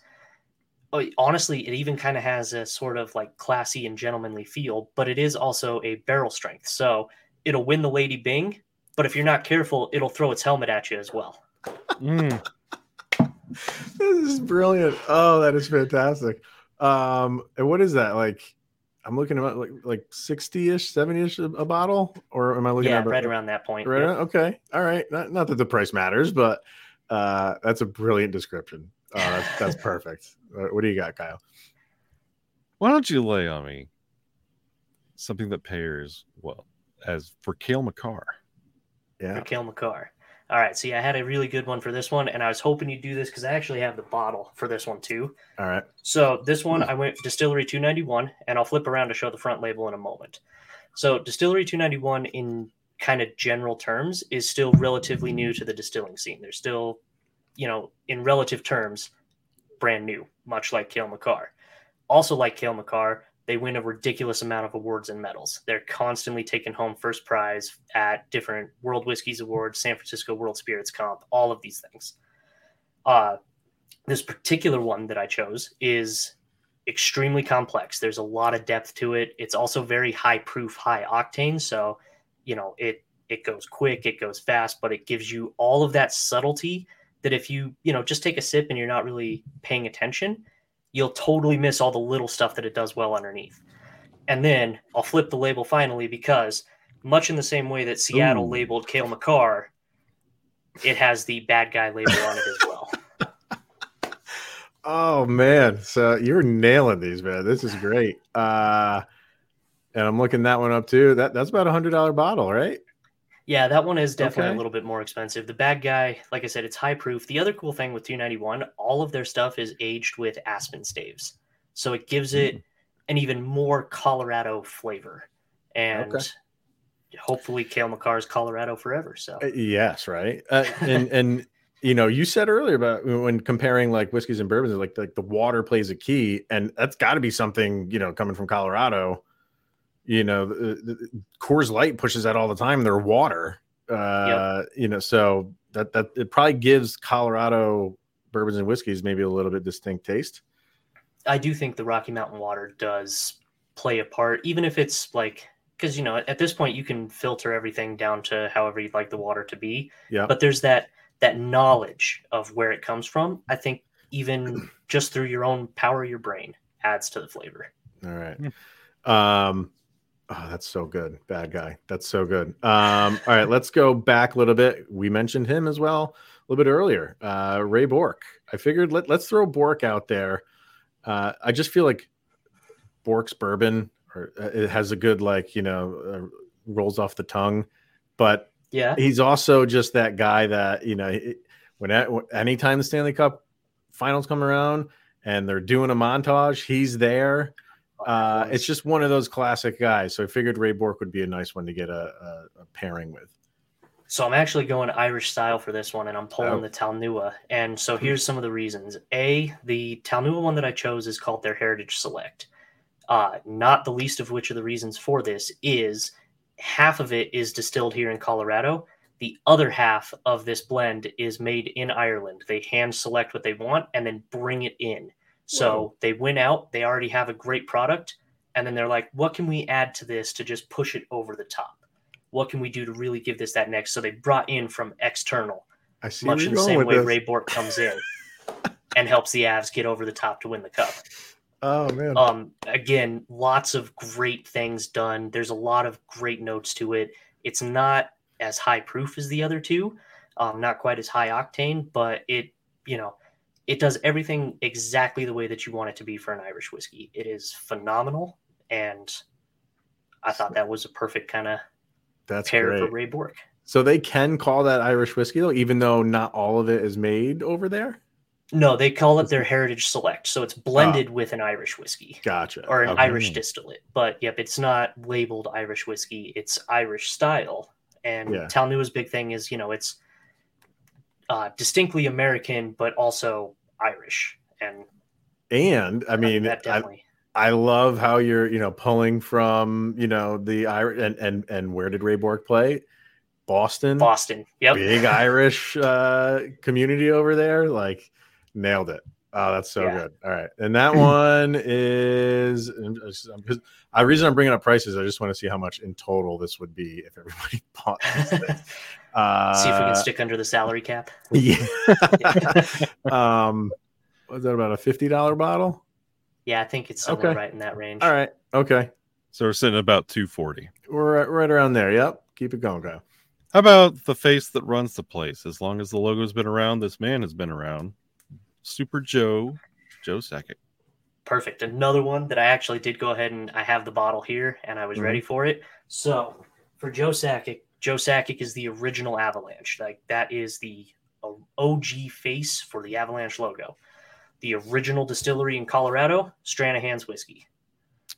oh, honestly, it even kind of has a sort of like classy and gentlemanly feel, but it is also a barrel strength. So it'll win the Lady Byng, but if you're not careful, it'll throw its helmet at you as well. Mm, [LAUGHS] This is brilliant. Oh, that is fantastic. Um, and what is that like? I'm looking at like like 60-ish, 70-ish a, a bottle, or am I looking Yeah, at right around that point. Right. Yep. around- Okay. All right. Not, not that the price matters, but uh, that's a brilliant description. Uh, that's, that's [LAUGHS] perfect. Uh, what do you got, Kyle? why don't you lay on me something that pairs well as for Cale Makar? Yeah. for Cale Makar. All right, see, I had a really good one for this one, and I was hoping you'd do this because I actually have the bottle for this one too. All right. So this one, mm. I went Distillery 291, and I'll flip around to show the front label in a moment. So Distillery 291, in kind of general terms, is still relatively new to the distilling scene. They're still, you know, in relative terms, brand new, much like Cale Makar. Also, like Cale Makar, they win a ridiculous amount of awards and medals. They're constantly taking home first prize at different World Whiskeys Awards, San Francisco World Spirits Comp, all of these things. Uh, this particular one that I chose is extremely complex. There's a lot of depth to it. It's also very high proof, high octane. So, you know, it it goes quick, it goes fast, but it gives you all of that subtlety that if you, you know, just take a sip and you're not really paying attention, you'll totally miss all the little stuff that it does well underneath. And then I'll flip the label finally because, much in the same way that Seattle Ooh. labeled Cale Makar, it has the bad guy label on it as well. [LAUGHS] Oh man, so you're nailing these, man. This is great. Uh, and I'm looking that one up too. That that's about a hundred dollar bottle, right? Yeah, that one is definitely Okay. a little bit more expensive. The bad guy, like I said, it's high proof. The other cool thing with 291, all of their stuff is aged with aspen staves. So it gives Hmm. it an even more Colorado flavor. And Okay. hopefully Cale Makar's Colorado forever. So Uh, Yes, right. Uh, and [LAUGHS] and you know, you said earlier about when comparing like whiskeys and bourbons, like like the water plays a key, and that's got to be something you know coming from Colorado. You know, the, the, Coors Light pushes that all the time. Their water, uh, you know, so that that it probably gives Colorado bourbons and whiskeys maybe a little bit distinct taste. I do think the Rocky Mountain water does play a part, even if it's like because you know at this point you can filter everything down to however you'd like the water to be. Yeah. But there's that that knowledge of where it comes from. I think even just through your own power of your brain adds to the flavor. All right. Um, oh, that's so good. Bad guy. That's so good. Um, all right, let's go back a little bit. We mentioned him as well a little bit earlier. Uh, Ray Bourque. I figured let, let's throw Bourque out there. Uh, I just feel like Bourque's bourbon or uh, it has a good like, you know, uh, rolls off the tongue, but Yeah. he's also just that guy that you know when at, anytime the Stanley Cup finals come around and they're doing a montage, he's there. Uh, it's just one of those classic guys. So I figured Ray Bourque would be a nice one to get a, a, a pairing with. So I'm actually going Irish style for this one, and I'm pulling Oh. the Talnua. And so here's some of the reasons. A, the Talnua one that I chose is called their Heritage Select. Uh, not the least of which of the reasons for this is half of it is distilled here in Colorado. The other half of this blend is made in Ireland. They hand select what they want and then bring it in. So they win out. They already have a great product. And then they're like, what can we add to this to just push it over the top? What can we do to really give this that next? So they brought in from external, I see much in the same way this. Ray Bourque comes in [LAUGHS] and helps the Avs get over the top to win the cup. Oh man, Um, again, lots of great things done. There's a lot of great notes to it. It's not as high proof as the other two, um, not quite as high octane, but it, you know, it does everything exactly the way that you want it to be for an Irish whiskey. It is phenomenal, and I thought that was a perfect kind of that's pair great. for Ray Bourque. So they can call that Irish whiskey though, even though not all of it is made over there. No, they call it their Heritage Select, so it's blended with an Irish whiskey. Gotcha. or an Okay. Irish distillate. But yep, it's not labeled Irish whiskey. It's Irish style. And Yeah. Talnua's big thing is, you know, it's uh, distinctly American, but also Irish. And And I mean, that I, definitely. I love how you're, you know, pulling from, you know, the Irish and and and where did Ray Bourque play? Boston. Boston. Yep. Big Irish uh community over there. Like nailed it. Oh, that's so Yeah. good. All right. And that [CLEARS THROAT] one is because I reason I'm bringing up prices. I just want to see how much in total this would be if everybody [LAUGHS] bought this thing. [LAUGHS] Uh, See if we can stick under the salary cap. Yeah. [LAUGHS] um, was that about a fifty dollar bottle? Yeah, I think it's somewhere Okay. right in that range. All right. Okay. So we're sitting at about 240. We're right, right around there. Yep. Keep it going, Kyle. How about the face that runs the place? As long as the logo's been around, this man has been around. Super Joe, Joe Sakic. Perfect. Another one that I actually did go ahead and I have the bottle here and I was Mhm. ready for it. So for Joe Sakic, Joe Sakic is the original Avalanche. Like that is the uh, OG face for the Avalanche logo. The original distillery in Colorado, Stranahan's whiskey.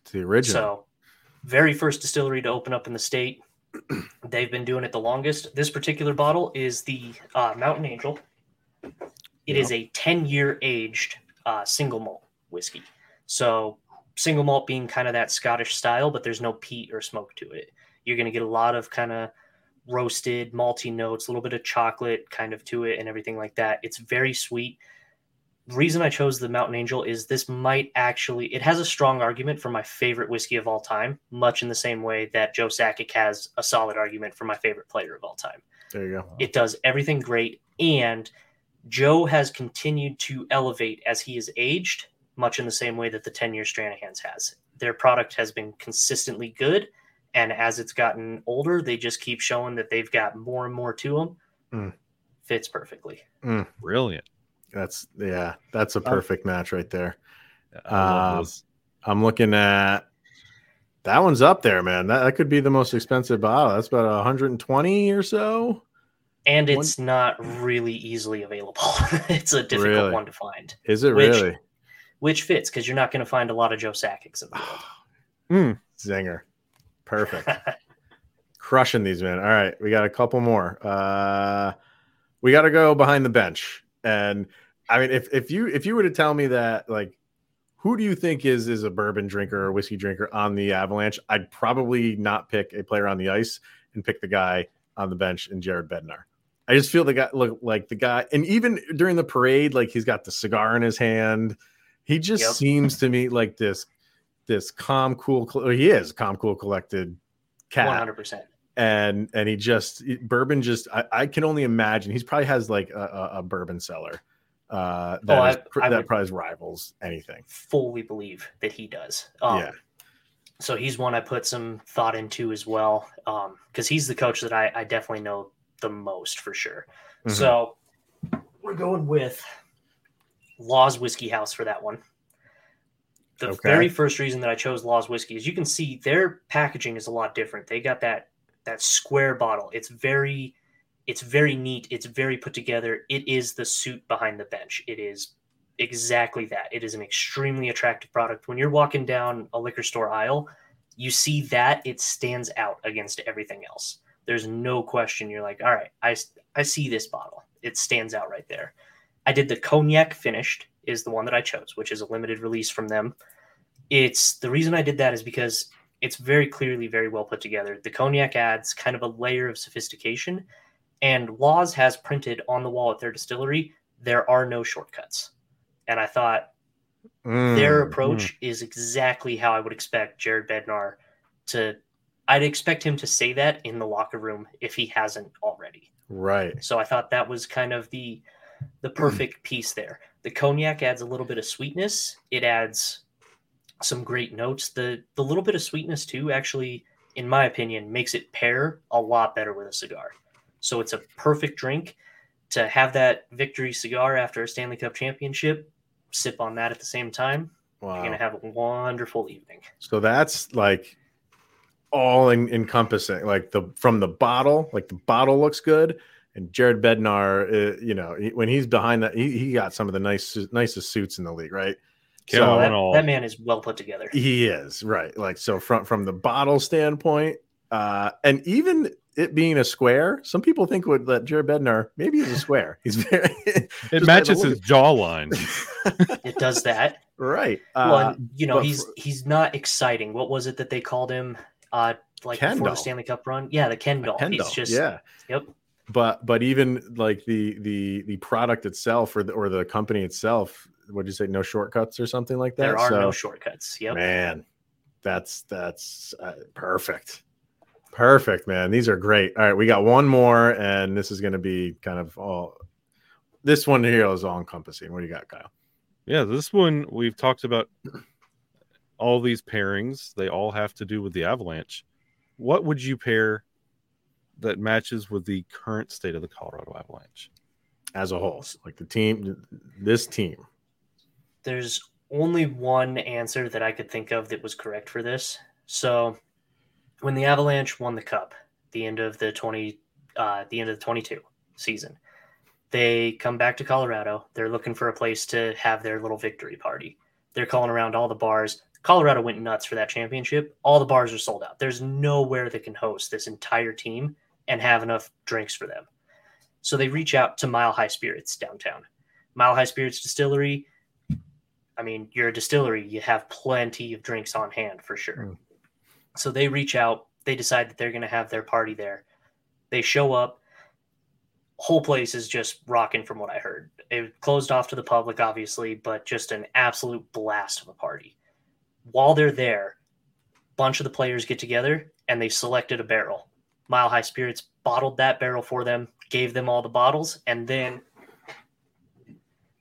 It's the original. So very first distillery to open up in the state. [CLEARS THROAT] They've been doing it the longest. This particular bottle is the uh, Mountain Angel. It is a 10 year aged uh, single malt whiskey. So, single malt being kind of that Scottish style, but there's no peat or smoke to it. You're going to get a lot of kind of roasted, malty notes, a little bit of chocolate kind of to it, and everything like that. It's very sweet. The reason I chose the Mountain Angel is this might actually, it has a strong argument for my favorite whiskey of all time, much in the same way that Joe Sakic has a solid argument for my favorite player of all time. there you go. It does everything great. And Joe has continued to elevate as he is aged, much in the same way that the 10 year Stranahan's has. their product has been consistently good. And as it's gotten older, they just keep showing that they've got more and more to them. Mm. Fits perfectly. Mm. Brilliant. That's yeah, that's a perfect match right there. Um, I'm looking at that one's up there, man. That, that could be the most expensive bottle. That's about 120 or so. And One- it's not really easily available. [LAUGHS] it's a difficult Really? one to find, Is it Which- really? which fits because you're not going to find a lot of Joe Sakics in the [SIGHS] Mm, Zinger. Perfect. [LAUGHS] Crushing these, man. All right, we got a couple more. Uh we got to go behind the bench. And I mean, if if you if you were to tell me that, like, who do you think is is a bourbon drinker or whiskey drinker on the Avalanche? I'd probably not pick a player on the ice and pick the guy on the bench in Jared Bednar. I just feel the guy look like the guy, and even during the parade, like he's got the cigar in his hand. He just Yep. seems to me like this, this calm, cool. He is calm, cool, collected cat One hundred percent. and and he just bourbon just I, I can only imagine he's probably has like a, a, a bourbon cellar uh that, Oh, I- is I that probably rivals anything Fully believe that he does. Um, yeah So he's one I put some thought into as well, because he's the coach that I, I definitely know the most for sure. Mhm. So we're going with Laws Whiskey House for that one. The Okay. very first reason that I chose Laws Whiskey is you can see their packaging is a lot different. They got that that square bottle. It's very it's very neat. It's very put together. It is the suit behind the bench. It is exactly that. It is an extremely attractive product. When you're walking down a liquor store aisle, you see that it stands out against everything else. There's no question. You're like, all right, I, I see this bottle. It stands out right there. I did the cognac finished is the one that I chose, which is a limited release from them. It's the reason I did that is because it's very clearly very well put together. The cognac adds kind of a layer of sophistication, and Laws has printed on the wall at their distillery there are no shortcuts. And I thought their Mm, approach is exactly how I would expect Jared Bednar to. I'd expect him to say that in the locker room if he hasn't already. right So I thought that was kind of the the perfect piece there. The cognac adds a little bit of sweetness. It adds some great notes. The the little bit of sweetness too actually in my opinion makes it pair a lot better with a cigar. So it's a perfect drink to have that victory cigar after a Stanley Cup championship, sip on that at the same time. You're going to have a wonderful evening. so that's like all en- encompassing like the from the bottle like the bottle looks good and Jared Bednar, uh, you know, he, when he's behind that, he, he got some of the nice, nicest suits in the league, right? Kill So- him that, all. that man is well put together. He is right. Like so from from the bottle standpoint, uh, and even it being a square, some people think would that Jared Bednar maybe he's a square. He's [LAUGHS] very It just by the matches his jawline. [LAUGHS] It does that. right. well, Uh, and, you know, he's for- he's not exciting. What was it that they called him? Uh, like before Kendall. the Stanley Cup run? Yeah, the Ken doll. Kendall, He's just yeah. Yep. But but even like the the the product itself or the or the company itself, what did you say? No shortcuts or something like that. There are So, no shortcuts. Yep. Man, that's that's uh, perfect. Perfect, man. These are great. All right, we got one more, and this is going to be kind of all. This one here is all encompassing. What do you got, Kyle? Yeah, this one we've talked about all these pairings. They all have to do with the Avalanche. What would you pair that matches with the current state of the Colorado Avalanche? As a whole, like the team, this team. There's only one answer that I could think of that was correct for this. So, when the Avalanche won the Cup, the end of the twenty, uh, the end of the twenty-two season, they come back to Colorado. They're looking for a place to have their little victory party. They're calling around all the bars. Colorado went nuts for that championship. All the bars are sold out. There's nowhere that can host this entire team and have enough drinks for them. So they reach out to Mile High Spirits downtown. Mile High Spirits Distillery. I mean, you're a distillery, you have plenty of drinks on hand for sure. Mm. So they reach out, they decide that they're going to have their party there. They show up. Whole place is just rocking from what I heard. It closed off to the public, obviously, but just an absolute blast of a party. While they're there, a bunch of the players get together and they selected a barrel. Mile High Spirits bottled that barrel for them, gave them all the bottles, and then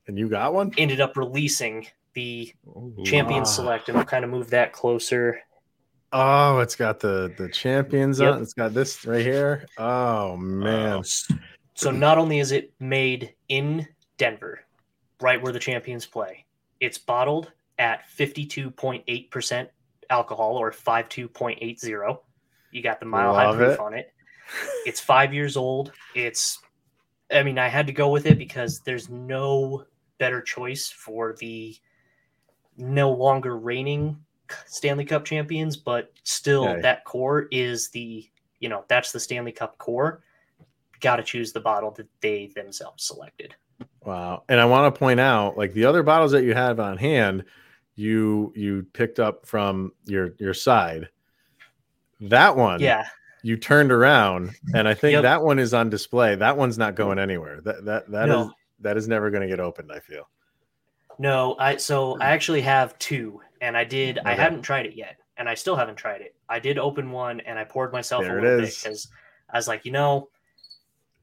And you got one? ended up releasing the Ooh. champion Wow. select, and we'll kind of move that closer. Oh, it's got the the champions Yep. on. It's got this right here. Oh man. Oh, so not only is it made in Denver, right where the champions play, it's bottled at 52.8% alcohol or 52.80. You got the mile high Love proof it. on it. It's five years old. It's, I mean, I had to go with it because there's no better choice for the no longer reigning Stanley Cup champions, but still Okay. that core is the, you know, that's the Stanley Cup core. Got to choose the bottle that they themselves selected. Wow. And I want to point out, like the other bottles that you have on hand, you you picked up from your your side. That one, Yeah. you turned around, and I think Yep. that one is on display. That one's not going anywhere. That that that is No. that is never going to get opened. I feel. No, I so I actually have two, and I did. I Okay. hadn't tried it yet, and I still haven't tried it. I did open one, and I poured myself There a it little bit because I was like, you know,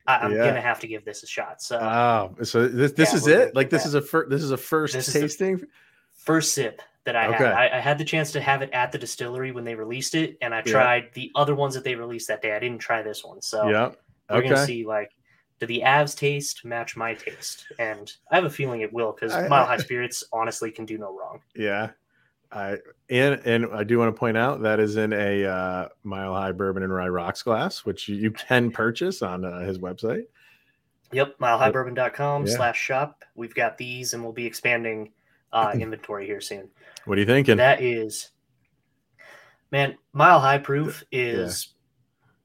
I, I'm Yeah. gonna have to give this a shot. So Oh, so this this Yeah, is it. Like this that. is a first. This is a first This is tasting. first sip that I Okay. had, I, I had the chance to have it at the distillery when they released it, and I Yeah. tried the other ones that they released that day. I didn't try this one, so yeah. we're gonna see like. Do the Avs taste match my taste? And I have a feeling it will because Mile High Spirits honestly can do no wrong. Yeah. I and and I do want to point out that is in a uh, Mile High Bourbon and Rye Rocks glass, which you, you can purchase on uh, his website. Yep, milehighbourbon.com Yeah. slash shop. We've got these and we'll be expanding uh, [LAUGHS] inventory here soon. What are you thinking? That is, man, Mile High Proof is,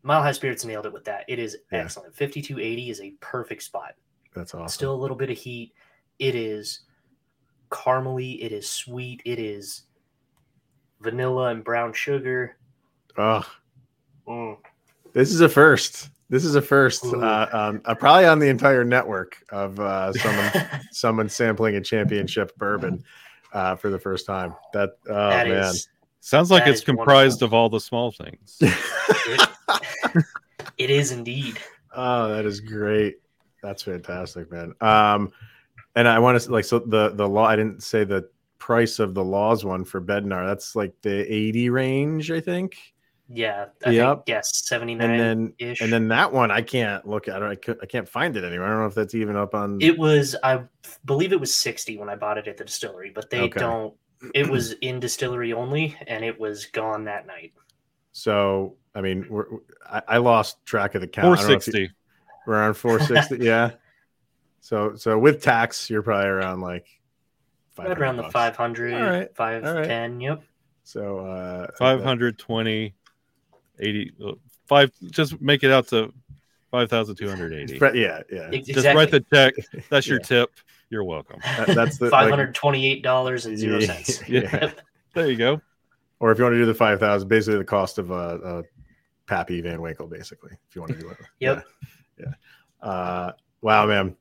Mile High Spirits nailed it with that. It is Yeah. excellent. 5280 is a perfect spot. That's awesome. Still a little bit of heat. It is caramely. It is sweet. It is vanilla and brown sugar. oh, Mm. this is a first. This is a first. Uh, um, uh, probably on the entire network of uh, someone [LAUGHS] someone sampling a championship bourbon uh, for the first time. That oh That man. is- Sounds like it's comprised wonderful. of all the small things. [LAUGHS] it, it is indeed. Oh, that is great. That's fantastic, man. Um, and I want to like so the the law. I didn't say the price of the laws one for Bednar. That's like the eighty range, I think. Yeah. I Yep. think, yes, 79 And then ish. and then that one I can't look at. I, cou- I can't find it anywhere. I don't know if that's even up on. It was, I believe it was 60 when I bought it at the distillery, but they Okay. don't, it was in distillery only and it was gone that night. so I mean, we're, I, I lost track of the count. Four I don't know if you- sixty. We're around four sixty. [LAUGHS] yeah. So so with tax, you're probably around like Right 500 around the 500, All right. 510. Yep. So uh, 520 80 uh, five just make it out to 5280 Fre- yeah, yeah. Ex- just write the check that's your Yeah. tip you're welcome That- that's the like- $528 and zero [LAUGHS] Yeah. cents. Yeah. There you go or if you want to do the five thousand, basically the cost of a uh, uh, Pappy Van Winkle, basically. If you want to do it. Yep. Yeah. yeah. Uh, wow, man,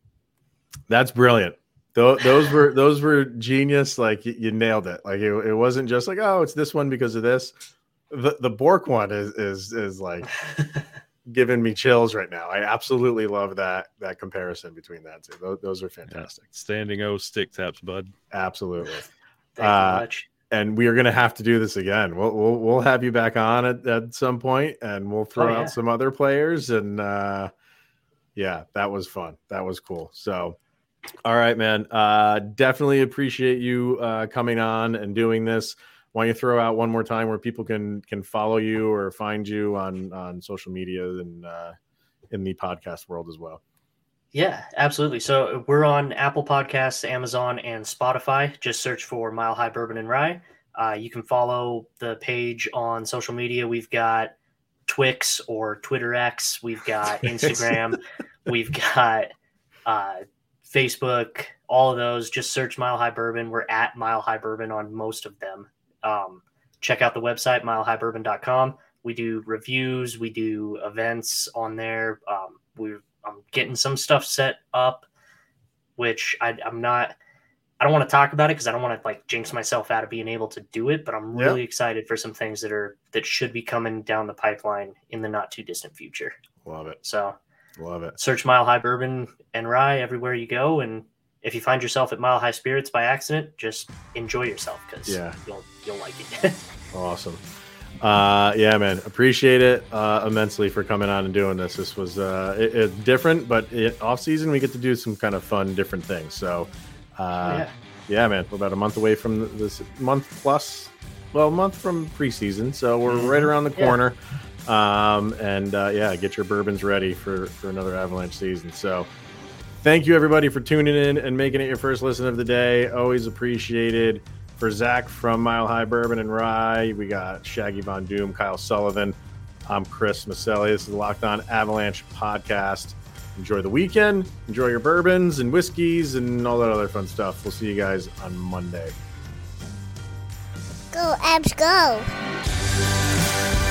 that's brilliant. Tho- those were those were genius. Like you, you nailed it. Like it, it wasn't just like oh, it's this one because of this. The the Bourque one is is is like [LAUGHS] giving me chills right now. I absolutely love that that comparison between that two. Those, those are fantastic. standing o stick taps bud Absolutely. [SIGHS] Thank Uh, you much. and we are going to have to do this again. We'll we'll, we'll have you back on at, at some point, and we'll throw Oh, yeah. out some other players. And uh, yeah, that was fun. That was cool. So, all right, man. Uh, definitely appreciate you uh, coming on and doing this. Why don't you throw out one more time where people can can follow you or find you on on social media and uh, in the podcast world as well. Yeah, absolutely. So we're on Apple Podcasts, Amazon, and Spotify. Just search for Mile High Bourbon and Rye. Uh, you can follow the page on social media. We've got Twix or Twitter X. We've got [LAUGHS] Instagram. We've got uh, Facebook. All of those. Just search Mile High Bourbon. We're at Mile High Bourbon on most of them. Um, check out the website milehighbourbon.com. We do reviews. We do events on there. Um, we're I'm getting some stuff set up, which I, I'm not. I don't want to talk about it because I don't want to like jinx myself out of being able to do it. But I'm Yeah. really excited for some things that are that should be coming down the pipeline in the not too distant future. Love it. So Love it. search Mile High Bourbon and Rye everywhere you go, and if you find yourself at Mile High Spirits by accident, just enjoy yourself because Yeah. you'll you'll like it. [LAUGHS] Awesome. Uh, yeah, man, appreciate it uh, immensely for coming on and doing this. This was uh, it, it different, but it, off season we get to do some kind of fun, different things. So, uh, yeah. yeah, man, we're about a month away from this month plus, well, a month from preseason, so we're right around the Yeah. corner. Um, and uh, yeah, get your bourbons ready for for another Avalanche season. So, thank you everybody for tuning in and making it your first listen of the day. Always appreciated. For Zach from Mile High Bourbon and Rye, we got Shaggy Von Doom, Kyle Sullivan. I'm Chris Maselli. This is the Locked On Avalanche podcast. Enjoy the weekend. Enjoy your bourbons and whiskeys and all that other fun stuff. We'll see you guys on Monday. Go, Avs, go.